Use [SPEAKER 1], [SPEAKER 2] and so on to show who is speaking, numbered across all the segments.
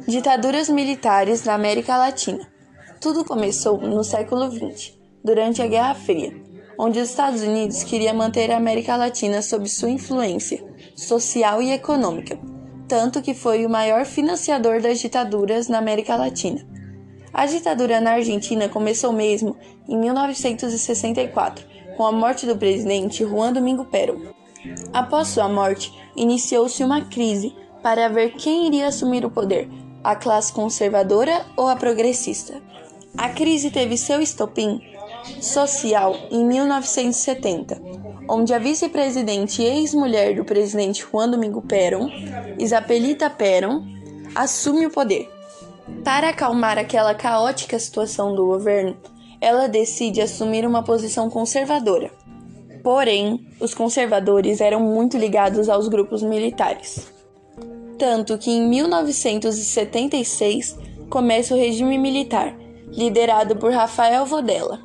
[SPEAKER 1] Ditaduras militares na América Latina. Tudo começou no século XX, durante a Guerra Fria, onde os Estados Unidos queriam manter a América Latina sob sua influência social e econômica, tanto que foi o maior financiador das ditaduras na América Latina. A ditadura na Argentina começou mesmo em 1964, com a morte do presidente Juan Domingo Perón. Após sua morte, iniciou-se uma crise para ver quem iria assumir o poder, a classe conservadora ou a progressista. A crise teve seu estopim social em 1970, onde a vice-presidente e ex-mulher do presidente Juan Domingo Perón, Isabelita Perón, assume o poder. Para acalmar aquela caótica situação do governo, ela decide assumir uma posição conservadora. Porém, os conservadores eram muito ligados aos grupos militares tanto que em 1976 começa o regime militar, liderado por Rafael Vodella.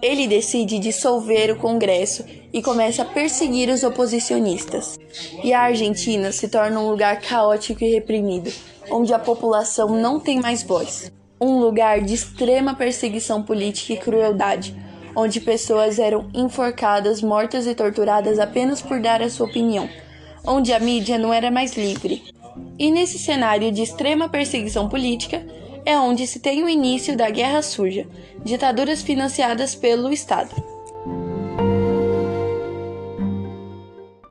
[SPEAKER 1] Ele decide dissolver o Congresso e começa a perseguir os oposicionistas. E a Argentina se torna um lugar caótico e reprimido, onde a população não tem mais voz. Um lugar de extrema perseguição política e crueldade, onde pessoas eram enforcadas, mortas e torturadas apenas por dar a sua opinião onde a mídia não era mais livre. E nesse cenário de extrema perseguição política é onde se tem o início da Guerra Suja, ditaduras financiadas pelo Estado.